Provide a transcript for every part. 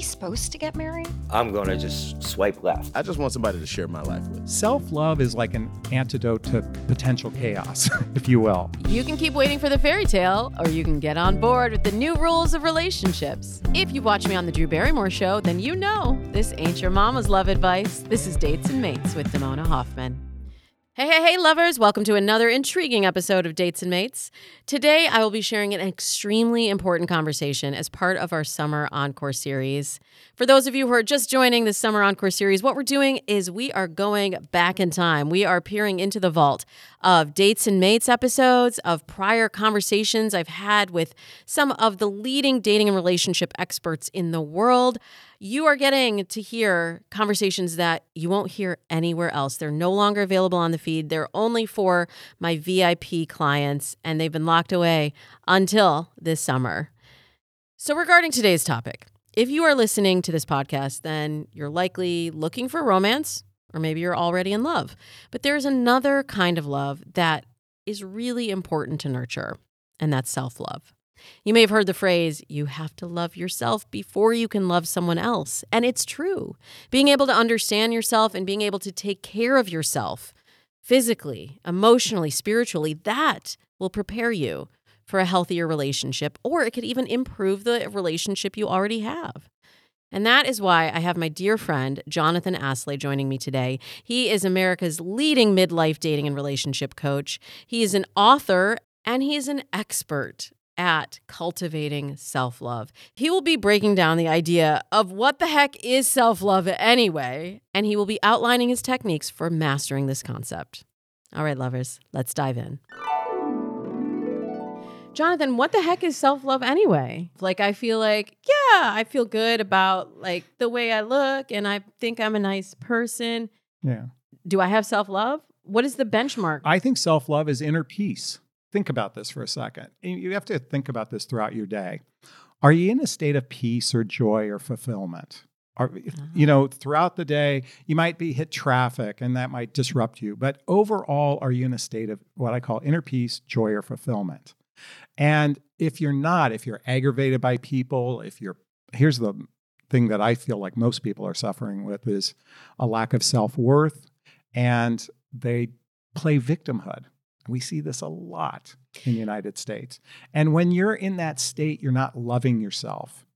Are we supposed to get married? I'm gonna just swipe left. I just want somebody to share my life with. Self love is like an antidote to potential chaos, if you will. You can keep waiting for the fairy tale, or you can get on board with the new rules of relationships. If you watch me on The Drew Barrymore Show, then you know this ain't your mama's love advice. This is Dates and Mates with Damona Hoffman. Hey, hey, hey, lovers! Welcome to another intriguing episode of Dates and Mates. Today, I will be sharing an extremely important conversation as part of our Summer Encore series. For those of you who are just joining the Summer Encore series, what we're doing is we are going back in time. We are peering into the vault of Dates and Mates episodes, of prior conversations I've had with some of the leading dating and relationship experts in the world you are getting to hear conversations that you won't hear anywhere else. They're no longer available on the feed. They're only for my VIP clients, and they've been locked away until this summer. So, regarding today's topic, if you are listening to this podcast, then you're likely looking for romance, or maybe you're already in love. But there's another kind of love that is really important to nurture, and that's self love. You may have heard the phrase, you have to love yourself before you can love someone else. And it's true. Being able to understand yourself and being able to take care of yourself physically, emotionally, spiritually, that will prepare you for a healthier relationship, or it could even improve the relationship you already have. And that is why I have my dear friend, Jonathon Aslay, joining me today. He is America's leading midlife dating and relationship coach. He is an author and he is an expert at cultivating self love. He will be breaking down the idea of what the heck is self love anyway, and he will be outlining his techniques for mastering this concept. All right, lovers, let's dive in. Jonathon, what the heck is self love anyway? Like, I feel like, yeah, I feel good about like the way I look and I think I'm a nice person. Yeah. Do I have self love? What is the benchmark? I think self love is inner peace. Think about this for a second. You have to think about this throughout your day. Are you in a state of peace or joy or fulfillment? Are, you uh-huh. know, throughout the day, you might be hit traffic and that might disrupt you. But overall, are you in a state of what I call inner peace, joy, or fulfillment? And if you're not, if you're aggravated by people, if you're, here's the thing that I feel like most people are suffering with is a lack of self worth and they play victimhood. We see this a lot in the hmm. United States. And when you're in that state, you're not loving yourself.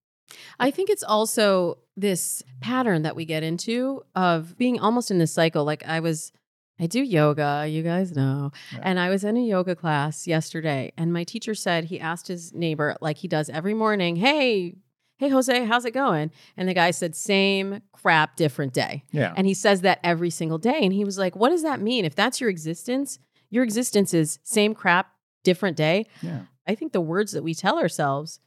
I think it's also this pattern that we get into of being almost in this cycle. Like I was, I do yoga, you guys know. Yeah. And I was in a yoga class yesterday, and my teacher said he asked his neighbor, like he does every morning, Hey, hey Jose, how's it going? And the guy said, same crap, different day. Yeah. And he says that every single day. And he was like, what does that mean? If that's your existence, your existence is same crap, different day. Yeah. I think the words that we tell ourselves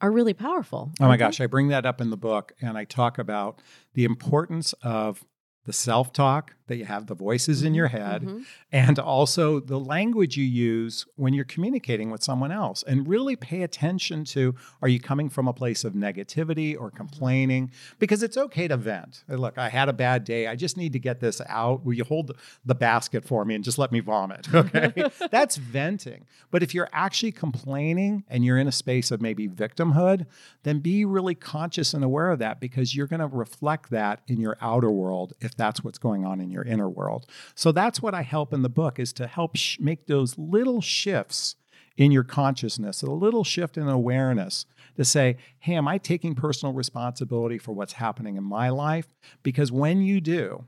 are really powerful. Oh my gosh, I bring that up in the book and I talk about the importance of the self talk that you have, the voices in your mm-hmm, head, mm-hmm. and also the language you use when you're communicating with someone else. And really pay attention to are you coming from a place of negativity or complaining? Because it's okay to vent. Look, I had a bad day. I just need to get this out. Will you hold the basket for me and just let me vomit? Okay. That's venting. But if you're actually complaining and you're in a space of maybe victimhood, then be really conscious and aware of that because you're going to reflect that in your outer world if that's what's going on in your inner world. So that's what I help in the book is to help sh- make those little shifts in your consciousness, a little shift in awareness to say, hey, am I taking personal responsibility for what's happening in my life? Because when you do,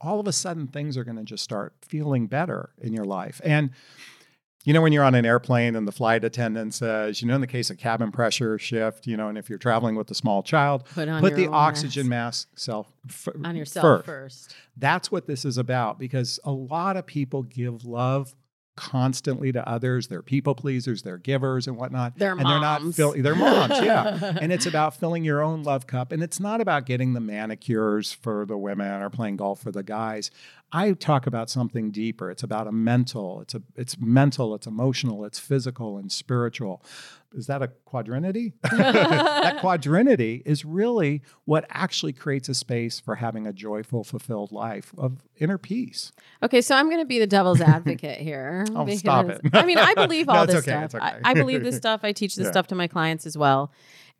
all of a sudden things are going to just start feeling better in your life. And you know, when you're on an airplane and the flight attendant says, you know, in the case of cabin pressure shift, you know, and if you're traveling with a small child, Put on put the oxygen mask. mask self f- on yourself first. first. That's what this is about because a lot of people give love constantly to others. They're people pleasers, they're givers and whatnot. They're and they're not moms. fill- they're moms, yeah. and it's about filling your own love cup. And it's not about getting the manicures for the women or playing golf for the guys. I talk about something deeper. It's about a mental, it's a it's mental, it's emotional, it's physical and spiritual. Is that a quadrinity? that quadrinity is really what actually creates a space for having a joyful, fulfilled life of inner peace. Okay, so I'm going to be the devil's advocate here. Oh, stop it. I mean, I believe all it's this okay, stuff. okay. I, I believe this stuff. I teach this Yeah. stuff to my clients as well.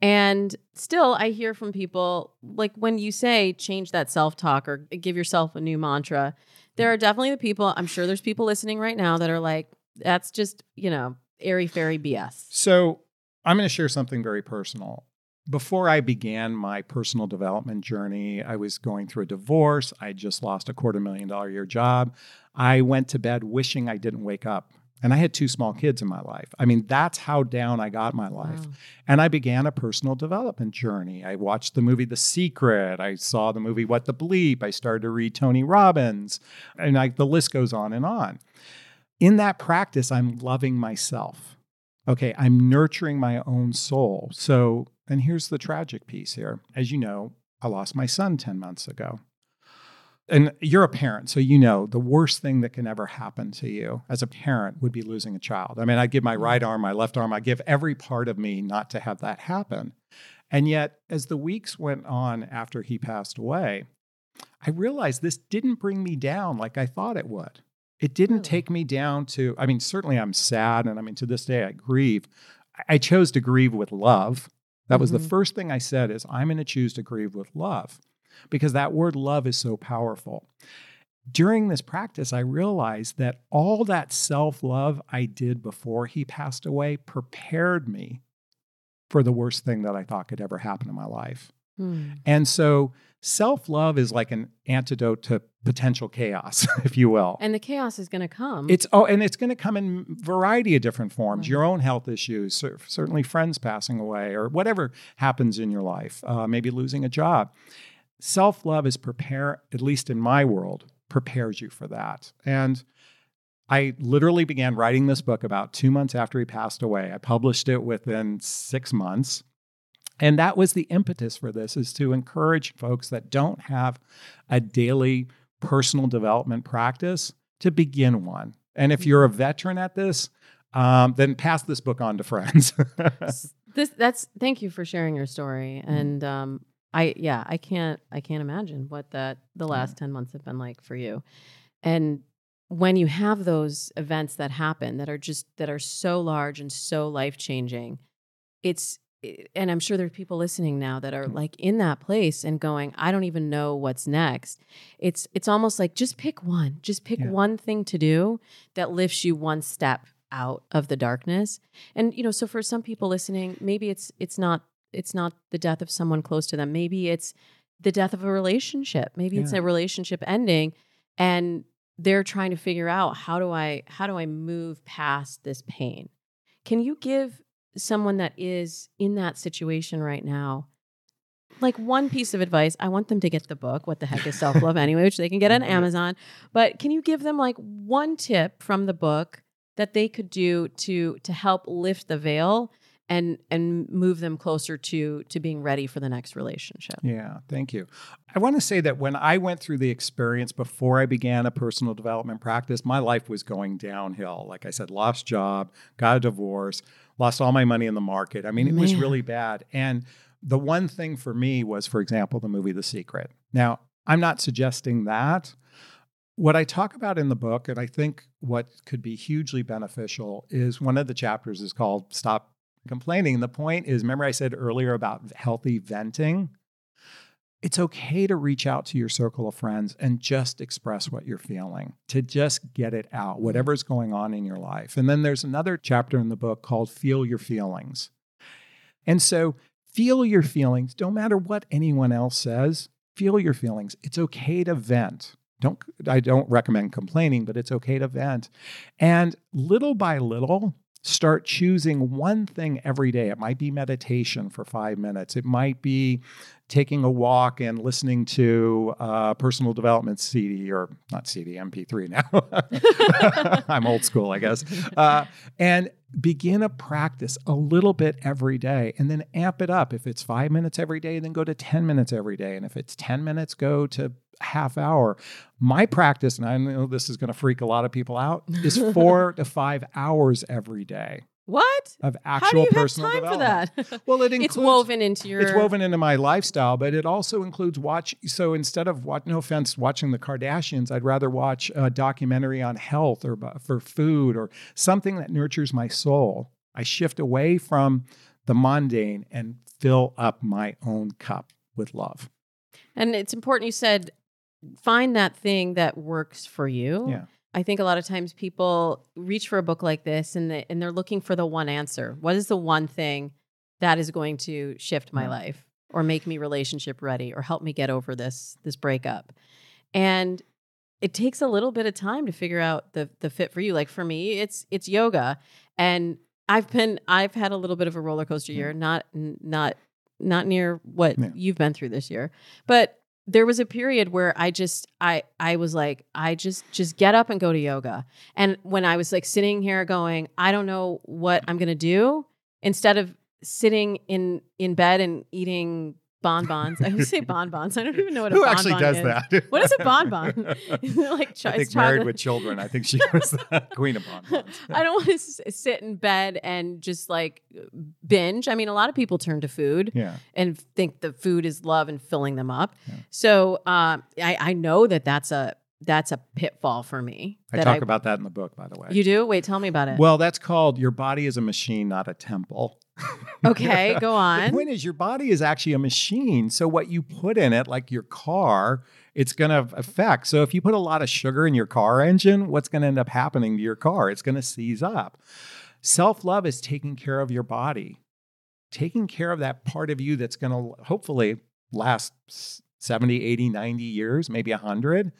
And still, I hear from people like when you say change that self talk or give yourself a new mantra, there are definitely the people, I'm sure there's people listening right now that are like, that's just, you know, airy fairy BS. So I'm going to share something very personal. Before I began my personal development journey, I was going through a divorce. I just lost a quarter million dollar year job. I went to bed wishing I didn't wake up. And I had two small kids in my life. I mean, that's how down I got my life. Wow. And I began a personal development journey. I watched the movie The Secret. I saw the movie What the Bleep. I started to read Tony Robbins. And I, the list goes on and on. In that practice, I'm loving myself. Okay, I'm nurturing my own soul. So, and here's the tragic piece here. As you know, I lost my son 10 months ago. And you're a parent, so you know the worst thing that can ever happen to you as a parent would be losing a child. I mean, I give my right arm, my left arm, I give every part of me not to have that happen. And yet, as the weeks went on after he passed away, I realized this didn't bring me down like I thought it would. It didn't Really? take me down to, I mean, certainly I'm sad. And I mean, to this day, I grieve. I- chose to grieve with love. That was the Mhm. first thing I said is I'm going to choose to grieve with love because that word love is so powerful. During this practice, I realized that all that self love I did before he passed away prepared me for the worst thing that I thought could ever happen in my life. Hmm. And so self love is like an antidote to potential chaos, if you will. And the chaos is going to come. It's oh, and it's going to come in variety of different forms. Right. Your own health issues, certainly friends passing away, or whatever happens in your life. Uh, maybe losing a job. Self love is prepare, at least in my world, prepares you for that. And I literally began writing this book about two months after he passed away. I published it within six months. And that was the impetus for this is to encourage folks that don't have a daily personal development practice to begin one. And if you're a veteran at this, um, then pass this book on to friends. This that's thank you for sharing your story and um i yeah i can't i can't imagine what that the last 10 months have been like for you. And when you have those events that happen that are just that are so large and so life changing it's eh, and i'm sure there are people listening now that are like in that place and going i don't even know what's next. It's it's almost like just pick one just pick Yeah. one thing to do that lifts you one step out of the darkness. And you know so for some people listening maybe it's it's not it's not the death of someone close to them. Maybe it's the death of a relationship. Maybe it's a relationship ending and they're trying to figure out how do i how do i move past this pain? Can you give someone that is in that situation right now like one piece of advice? I want them to get the book what the heck is self-love anyway which they can get on mm-hmm. amazon but can you give them like one tip from the book that they could do to to help lift the veil and and move them closer to to being ready for the next relationship Yeah, thank you. I want to say that when I went through the experience before I began a personal development practice, my life was going downhill. Like I said, lost job, got a divorce, lost all my money in the market. I mean, it was really bad. And the one thing for me was, for example, the movie The Secret. Now, I'm not suggesting that. What I talk about in the book, and I think what could be hugely beneficial, is one of the chapters is called Stop Complaining. The point is, remember I said earlier about healthy venting? It's okay to reach out to your circle of friends and just express what you're feeling, to just get it out, whatever's going on in your life. And then there's another chapter in the book called Feel Your Feelings. And so feel your feelings. Don't matter what anyone else says, feel your feelings. It's okay to vent. Don't I don't recommend complaining, but it's okay to vent. And little by little, start choosing one thing every day. It might be meditation for five minutes. It might be taking a walk and listening to a personal development CD or not CD, MP3 now. I'm old school, I guess. Uh, and begin a practice a little bit every day and then amp it up. If it's five minutes every day, then go to 10 minutes every day. And if it's 10 minutes, go to half hour. My practice, and I know this is going to freak a lot of people out, is four to five hours every day What? of How do actual you have personal time for development. that? Well, it includes, it's woven into your. it's woven into my lifestyle, but it also includes watch. So instead of what, no offense, watching the Kardashians, I'd rather watch a documentary on health or for food or something that nurtures my soul. I shift away from the mundane and fill up my own cup with love. And it's important you said find that thing that works for you. Yeah. I think a lot of times people reach for a book like this and they, and they're looking for the one answer. What is the one thing that is going to shift my life or make me relationship ready or help me get over this this breakup? And it takes a little bit of time to figure out the the fit for you. Like for me, it's it's yoga and I've been I've had a little bit of a roller coaster year, not n- not not near what Yeah. you've been through this year. But there was a period where I just I I was like I just just get up and go to yoga. And when I was like sitting here going, I don't know what I'm going to do instead of sitting in in bed and eating bonbons. I say bonbons. I don't even know what a Who bonbon actually does is. that? What is a bonbon? Is it like cho- I think married with children. I think she was the queen of bonbons. I don't want to s- sit in bed and just like binge. I mean, a lot of people turn to food Yeah. and think the food is love and filling them up. Yeah. So um, I, I know that that's a that's a pitfall for me. I talk about that in the book, by the way. You do? Wait, tell me about it. Well, that's called Your Body is a Machine, Not a Temple. okay, go on. The point is, your body is actually a machine. So, what you put in it, like your car, it's going to affect. So, if you put a lot of sugar in your car engine, what's going to end up happening to your car? It's going to seize up. Self love is taking care of your body, taking care of that part of you that's going to hopefully last s- 70, 80, 90 years, maybe 100.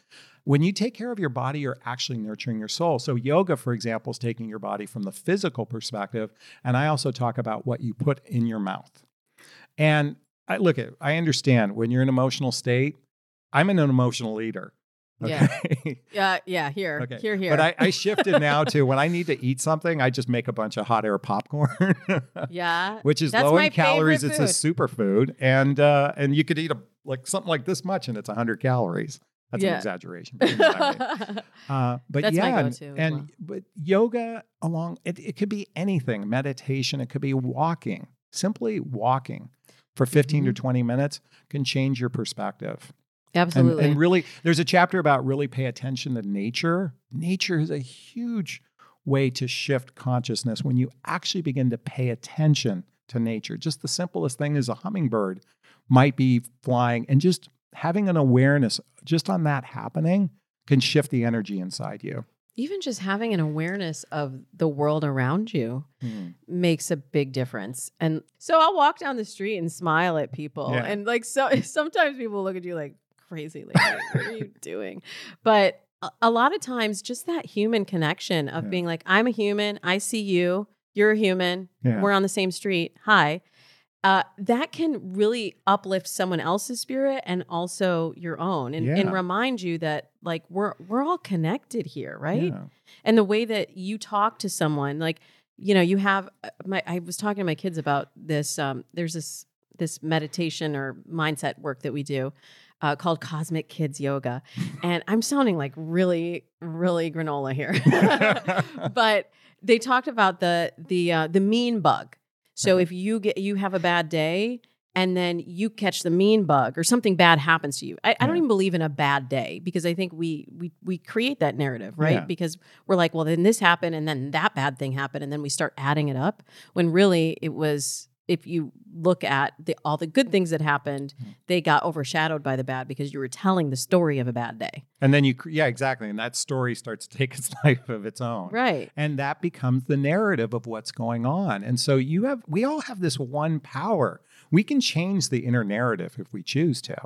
When you take care of your body, you're actually nurturing your soul. So, yoga, for example, is taking your body from the physical perspective. And I also talk about what you put in your mouth. And I look at, I understand when you're in an emotional state, I'm an emotional eater. Yeah. Okay. Yeah, yeah. Here, okay. here, here. But I, I shifted now to when I need to eat something, I just make a bunch of hot air popcorn. yeah, Which is That's low in calories. It's a superfood, and uh, and you could eat a like something like this much, and it's hundred calories. That's Yeah. an exaggeration. But, you know I mean. Uh, but That's yeah, and- and well. but yoga along it, it could be anything, meditation, it could be walking. Simply walking for 15 to Mhm. 20 minutes can change your perspective. And, Absolutely. and really, there's a chapter about really pay attention to nature. Nature is a huge way to shift consciousness when you actually begin to pay attention to nature. Just the simplest thing is a hummingbird might be flying, and just having an awareness just on that happening can shift the energy inside you. Even just having an awareness of the world around you hmm. makes a big difference. And so I'll walk down the street and smile at people. Yeah. And like so sometimes people look at you like crazy lady, what are you doing? But a, a lot of times just that human connection of Yeah. being like, I'm a human, I see you, you're a human, Yeah. we're on the same street. Hi. Uh, that can really uplift someone else's spirit and also your own and, and remind you that like we're we're all connected here, right? Yeah. and the way that you talk to someone like you know you have uh, my i was talking to my kids about this um there's this this meditation or mindset work that we do uh, called cosmic kids yoga and i'm sounding like really really granola here but they talked about the the uh, the mean bug so if you get you have a bad day and then you catch the mean bug or something bad happens to you. I, I don't even believe in a bad day because I think we we we create that narrative, right? Yeah. Because we're like, well, then this happened and then that bad thing happened and then we start adding it up when really it was if you look at the, all the good things that happened, Mm-hmm. they got overshadowed by the bad because you were telling the story of a bad day. And then you, yeah, exactly. And that story starts to take its life of its own. Right. And that becomes the narrative of what's going on. And so you have, we all have this one power. We can change the inner narrative if we choose to.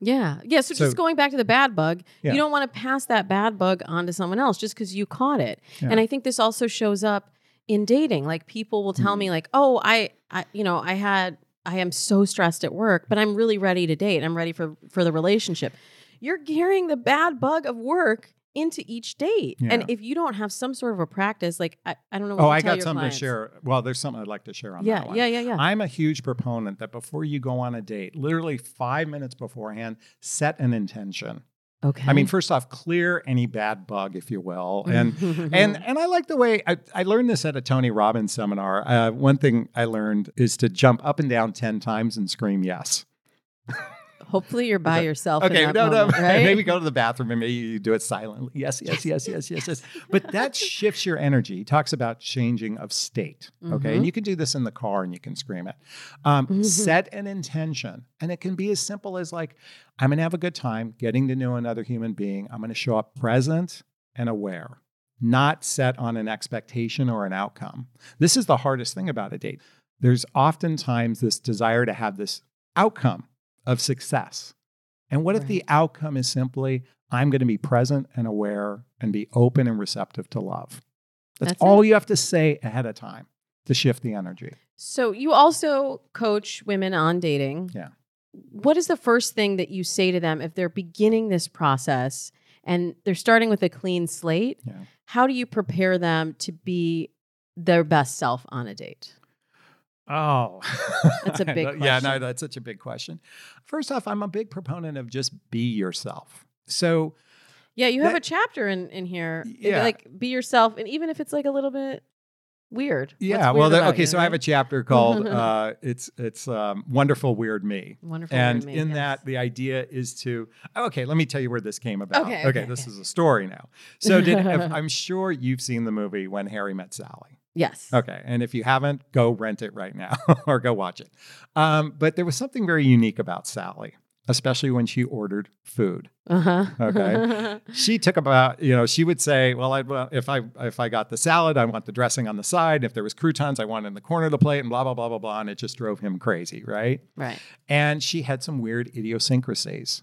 Yeah. Yeah. So, So- just going back to the bad bug, Yeah. you don't want to pass that bad bug on to someone else just because you caught it. Yeah. And I think this also shows up in dating. Like people will tell Mm-hmm. me, like, oh, I, I, you know, I had, I am so stressed at work, but I'm really ready to date. I'm ready for for the relationship. You're carrying the bad bug of work into each date. Yeah. And if you don't have some sort of a practice, like I, I don't know oh, what Oh, I got something clients. to share. Well, there's something I'd like to share on Yeah, that one. yeah, yeah, yeah. I'm a huge proponent that before you go on a date, literally five minutes beforehand, set an intention. Okay. I mean, first off, clear any bad bug, if you will, and and and I like the way I, I learned this at a Tony Robbins seminar. Uh, one thing I learned is to jump up and down ten times and scream yes. Hopefully you're by yourself. in Okay, no, moment, no, right? maybe go to the bathroom and maybe you do it silently. Yes, yes, yes, yes, yes, yes. But that shifts your energy. He talks about changing of state. Okay, and you can do this in the car and you can scream it. Um, Set an intention, and it can be as simple as like, I'm going to have a good time getting to know another human being. I'm going to show up present and aware. Not set on an expectation or an outcome. This is the hardest thing about a date. There's oftentimes this desire to have this outcome of success. And what if the outcome is simply, I'm going to be present and aware and be open and receptive to love? That's, That's all it. you have to say ahead of time to shift the energy. So you also coach women on dating. Yeah. What is the first thing that you say to them if they're beginning this process and they're starting with a clean slate? Yeah. How do you prepare them to be their best self on a date? Oh, That's a big Yeah, no, that's such a big question. First off, I'm a big proponent of just be yourself. So, Yeah, you have That- a chapter in in here. Yeah. Like be yourself and even if it's like a little bit weird. Yeah, weird well, okay. you, So I have a chapter called uh, "It's It's um, Wonderful Weird Me," wonderful and weird me, in yes. that, the idea is to okay. Let me tell you where this came about. Okay, okay, this okay. is a story now. So, did I'm sure you've seen the movie When Harry Met Sally. Yes. Okay. And if you haven't, go rent it right now or go watch it. Um, but there was something very unique about Sally, especially when she ordered food. Uh-huh. Okay. She took about, you know, she would say, well, I'd, well, if I if I got the salad, I want the dressing on the side. If there was croutons, I want it in the corner of the plate and blah, blah, blah, blah, blah. And it just drove him crazy, right? right. And she had some weird idiosyncrasies.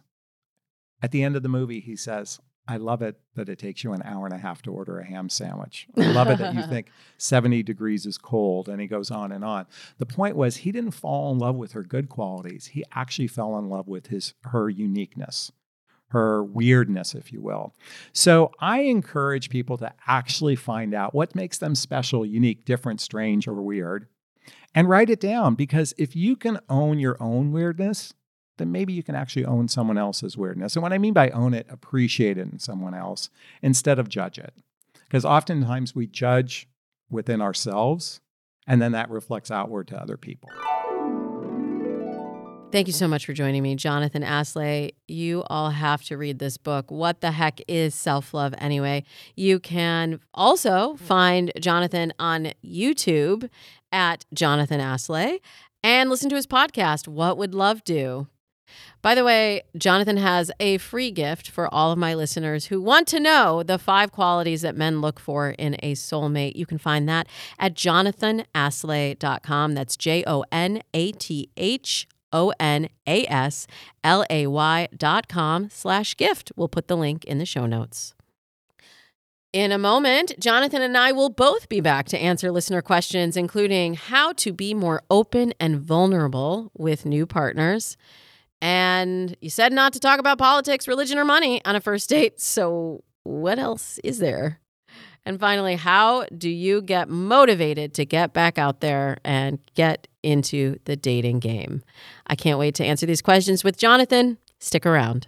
At the end of the movie, he says, I love it that it takes you an hour and a half to order a ham sandwich. I love it that you think 70 degrees is cold. And he goes on and on. The point was, he didn't fall in love with her good qualities. He actually fell in love with his her uniqueness, her weirdness, if you will. So I encourage people to actually find out what makes them special, unique, different, strange, or weird and write it down because if you can own your own weirdness, then maybe you can actually own someone else's weirdness. And what I mean by own it, appreciate it in someone else instead of judge it. Because oftentimes we judge within ourselves and then that reflects outward to other people. Thank you so much for joining me, Jonathon Aslay. You all have to read this book. What the heck is self love anyway? You can also find Jonathon on YouTube at Jonathon Aslay and listen to his podcast, What Would Love Do? By the way, Jonathon has a free gift for all of my listeners who want to know the five qualities that men look for in a soulmate. You can find that at jonathonaslay.com. That's J O N A T H O N A S L A Y dot com slash gift. We'll put the link in the show notes. In a moment, Jonathon and I will both be back to answer listener questions, including how to be more open and vulnerable with new partners. And you said not to talk about politics, religion, or money on a first date. So, what else is there? And finally, how do you get motivated to get back out there and get into the dating game? I can't wait to answer these questions with Jonathon. Stick around.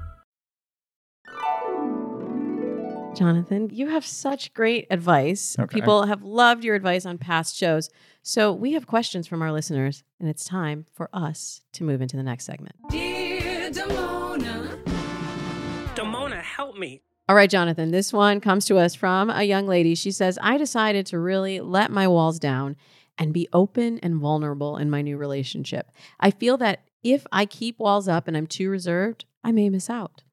Jonathon, you have such great advice. Okay. People have loved your advice on past shows. So we have questions from our listeners, and it's time for us to move into the next segment. Dear Damona. Damona, help me. All right, Jonathon, this one comes to us from a young lady. She says, I decided to really let my walls down and be open and vulnerable in my new relationship. I feel that if I keep walls up and I'm too reserved, I may miss out.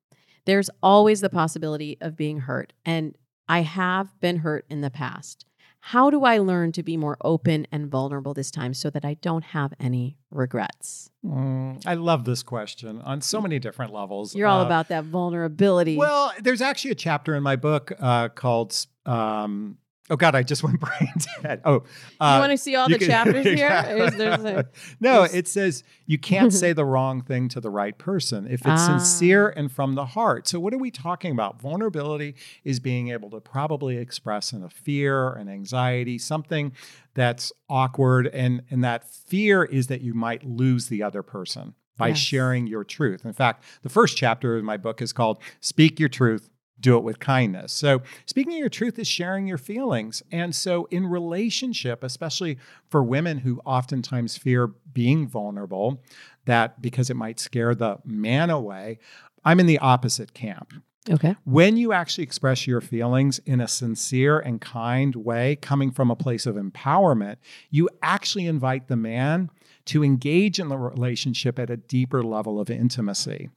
There's always the possibility of being hurt, and I have been hurt in the past. How do I learn to be more open and vulnerable this time so that I don't have any regrets? Mm, I love this question on so many different levels. You're all Uh, about that vulnerability. Well, there's actually a chapter in my book uh, called. Um, oh God, I just went brain dead. Oh, uh, you want to see all the can- chapters here? Yeah. Is there a- no, there's- it says you can't say the wrong thing to the right person if it's sincere Ah. and from the heart. So, what are we talking about? Vulnerability is being able to probably express in a fear, an anxiety, something that's awkward, and and that fear is that you might lose the other person by Yes. sharing your truth. In fact, the first chapter of my book is called "Speak Your Truth." Do it with kindness. So, speaking your truth is sharing your feelings. And so, in relationship, especially for women who oftentimes fear being vulnerable, that because it might scare the man away, I'm in the opposite camp. Okay. When you actually express your feelings in a sincere and kind way, coming from a place of empowerment, you actually invite the man to engage in the relationship at a deeper level of intimacy.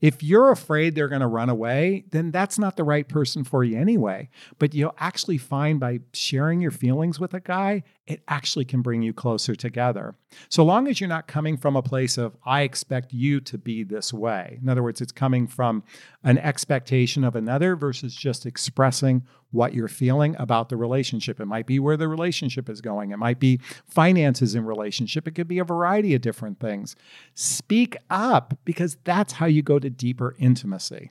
If you're afraid they're going to run away, then that's not the right person for you anyway. But you'll actually find by sharing your feelings with a guy, it actually can bring you closer together. So long as you're not coming from a place of, I expect you to be this way. In other words, it's coming from an expectation of another versus just expressing what you're feeling about the relationship. It might be where the relationship is going, it might be finances in relationship, it could be a variety of different things. Speak up because that's how you go to deeper intimacy.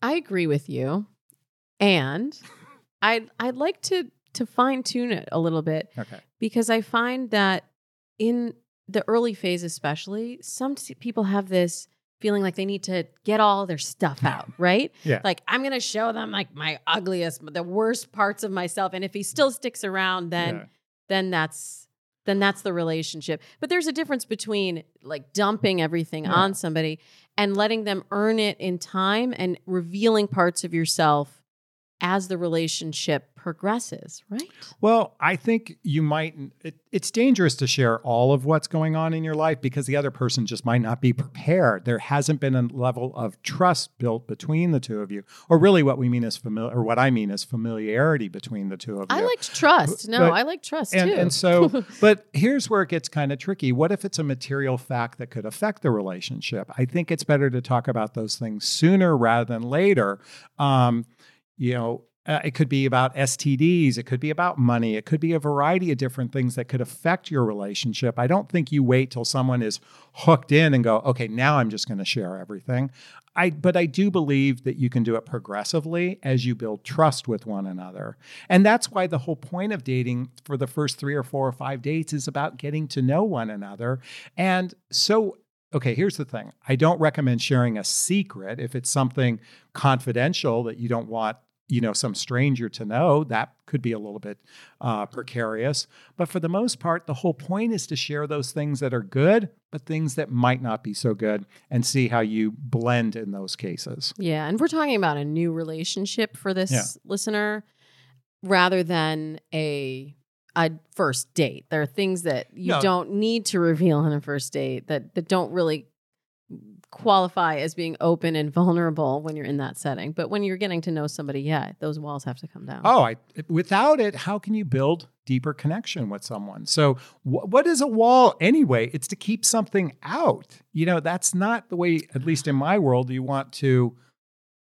I agree with you. And I'd I'd like to to fine tune it a little bit Okay. because I find that in the early phase especially, some t- people have this feeling like they need to get all their stuff out, right? Yeah. Like I'm going to show them like my ugliest, the worst parts of myself and if he still sticks around then Yeah. then that's then that's the relationship. But there's a difference between like dumping everything Yeah. on somebody and letting them earn it in time and revealing parts of yourself as the relationship progresses, right? Well, I think you might, it, it's dangerous to share all of what's going on in your life because the other person just might not be prepared. There hasn't been a level of trust built between the two of you. Or really, what we mean is familiar, or what I mean is familiarity between the two of you. I like trust. No, But- I like trust and, too. and so, but here's where it gets kind of tricky. What if it's a material fact that could affect the relationship? I think it's better to talk about those things sooner rather than later. Um, you know, uh, it could be about STDs, it could be about money, it could be a variety of different things that could affect your relationship. I don't think you wait till someone is hooked in and go, okay, now I'm just going to share everything. I, but I do believe that you can do it progressively as you build trust with one another. And that's why the whole point of dating for the first three or four or five dates is about getting to know one another. And so, okay, here's the thing. I don't recommend sharing a secret. If it's something confidential that you don't want you know some stranger to know that could be a little bit uh, precarious. But for the most part the whole point is to share those things that are good but things that might not be so good and see how you blend in those cases. Yeah, and we're talking about a new relationship for this Yeah. listener rather than a a first date. There are things that you No. don't need to reveal on a first date that that don't really qualify as being open and vulnerable when you're in that setting. But when you're getting to know somebody, yeah, those walls have to come down. oh I, without it how can you build deeper connection with someone so wh- what is a wall anyway it's to keep something out you know that's not the way at least in my world you want to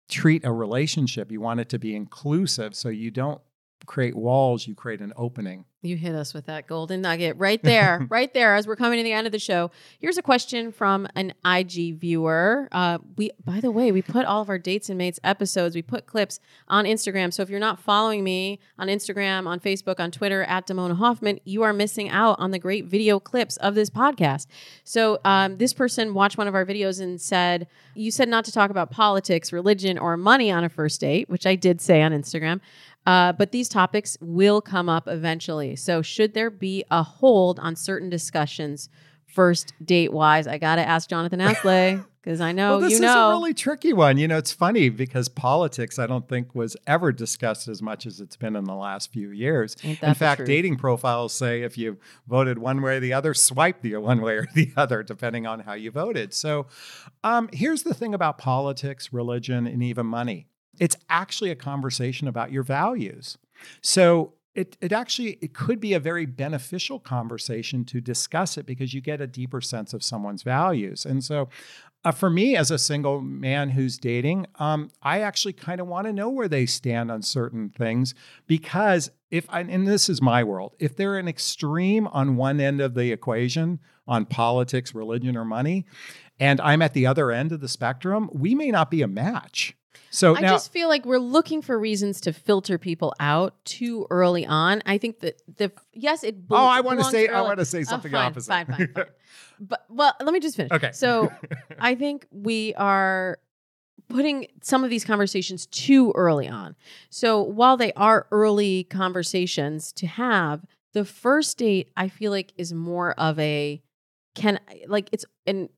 treat a relationship you want it to be inclusive so you don't create walls, you create an opening. You hit us with that golden nugget right there, right there. As we're coming to the end of the show, here's a question from an IG viewer. Uh, we, by the way, we put all of our dates and mates episodes. We put clips on Instagram. So if you're not following me on Instagram, on Facebook, on Twitter at Damona Hoffman, you are missing out on the great video clips of this podcast. So um, this person watched one of our videos and said, "You said not to talk about politics, religion, or money on a first date," which I did say on Instagram. Uh, but these topics will come up eventually. So, should there be a hold on certain discussions first date wise? I got to ask Jonathon Aslay because I know well, this you is know. a really tricky one. You know, it's funny because politics, I don't think, was ever discussed as much as it's been in the last few years. In fact, truth? dating profiles say if you voted one way or the other, swipe the one way or the other, depending on how you voted. So, um, here's the thing about politics, religion, and even money it's actually a conversation about your values. So it, it actually it could be a very beneficial conversation to discuss it because you get a deeper sense of someone's values. And so uh, for me as a single man who's dating, um, I actually kind of want to know where they stand on certain things because if I, and this is my world, if they're an extreme on one end of the equation on politics, religion, or money, and I'm at the other end of the spectrum, we may not be a match. So I now, just feel like we're looking for reasons to filter people out too early on. I think that the yes, it. Oh, I wanna belongs say- I wanna say Oh, something fine, opposite. Fine, fine, fine. But well, let me just finish. Okay. So I think we are putting some of these conversations too early on. So while they are early conversations to have, the first date I feel like is more of a can like it's and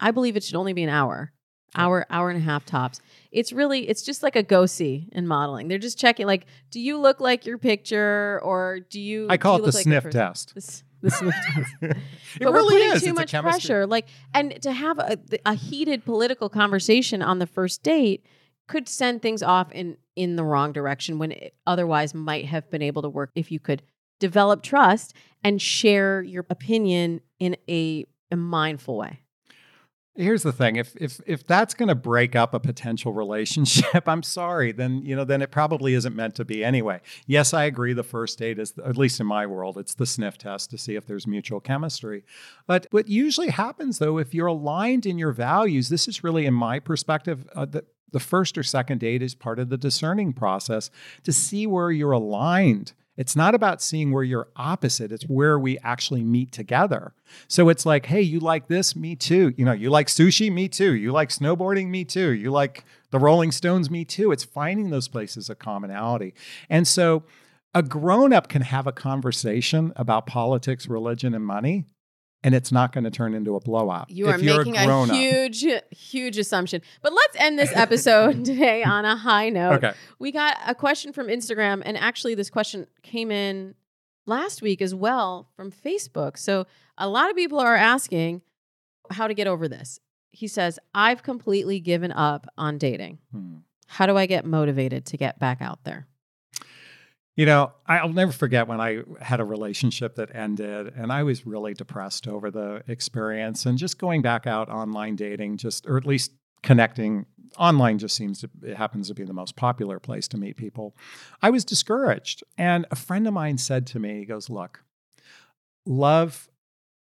I believe it should only be an hour. Hour, hour and a half tops. It's really, it's just like a go see in modeling. They're just checking, like, do you look like your picture, or do you? I call it the like sniff test. The, the sniff test. it but really we're putting is. too It's much pressure. Like, and to have a, a heated political conversation on the first date could send things off in in the wrong direction when it otherwise might have been able to work if you could develop trust and share your opinion in a, a mindful way. Here's the thing: if if if that's going to break up a potential relationship, I'm sorry. Then you know, then it probably isn't meant to be anyway. Yes, I agree. The first date is, at least in my world, it's the sniff test to see if there's mutual chemistry. But what usually happens, though, if you're aligned in your values, this is really, in my perspective, uh, the the first or second date is part of the discerning process to see where you're aligned. It's not about seeing where you're opposite, it's where we actually meet together. So it's like, hey, you like this? Me too. You know, you like sushi? Me too. You like snowboarding? Me too. You like the Rolling Stones? Me too. It's finding those places of commonality. And so a grown up can have a conversation about politics, religion, and money. And it's not going to turn into a blowout. You are if you're making a, a, huge, huge assumption. But let's end this episode today on a high note. Okay. We got a question from Instagram, and actually, this question came in last week as well from Facebook. So a lot of people are asking how to get over this. He says, I've completely given up on dating. Hmm. How do I get motivated to get back out there? You know, I'll never forget when I had a relationship that ended and I was really depressed over the experience and just going back out online dating, just, or at least connecting online just seems to, it happens to be the most popular place to meet people. I was discouraged. And a friend of mine said to me, he goes, Look, love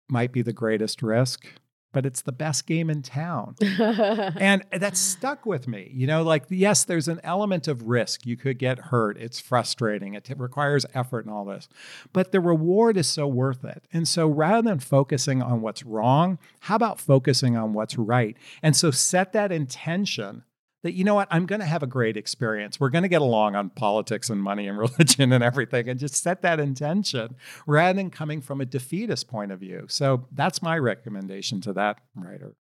might be the greatest risk, but it's the best game in town. and that stuck with me. You know, like, yes, there's an element of risk. You could get hurt. It's frustrating. It t- requires effort and all this. But the reward is so worth it. And so rather than focusing on what's wrong, how about focusing on what's right? And so set that intention that, you know what, I'm going to have a great experience. We're going to get along on politics and money and religion and everything, and just set that intention rather than coming from a defeatist point of view. So that's my recommendation to that writer.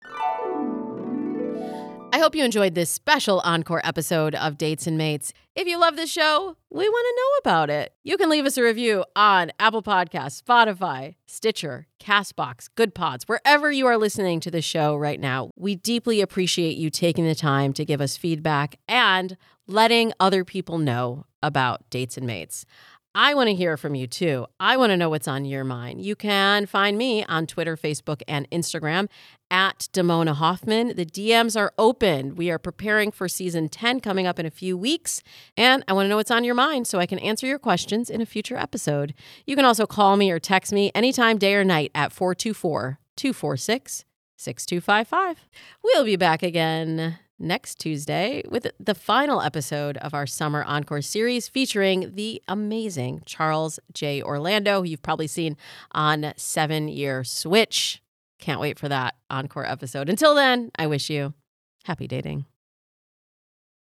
I hope you enjoyed this special encore episode of Dates and Mates. If you love this show, we want to know about it. You can leave us a review on Apple Podcasts, Spotify, Stitcher, Castbox, Good Pods, wherever you are listening to the show right now. We deeply appreciate you taking the time to give us feedback and letting other people know about Dates and Mates. I want to hear from you too. I want to know what's on your mind. You can find me on Twitter, Facebook, and Instagram at Damona Hoffman. The DMs are open. We are preparing for season 10 coming up in a few weeks. And I want to know what's on your mind so I can answer your questions in a future episode. You can also call me or text me anytime, day or night at 424 246 6255. We'll be back again next Tuesday with the final episode of our summer encore series featuring the amazing Charles J. Orlando, who you've probably seen on Seven Year Switch. Can't wait for that encore episode. Until then, I wish you happy dating.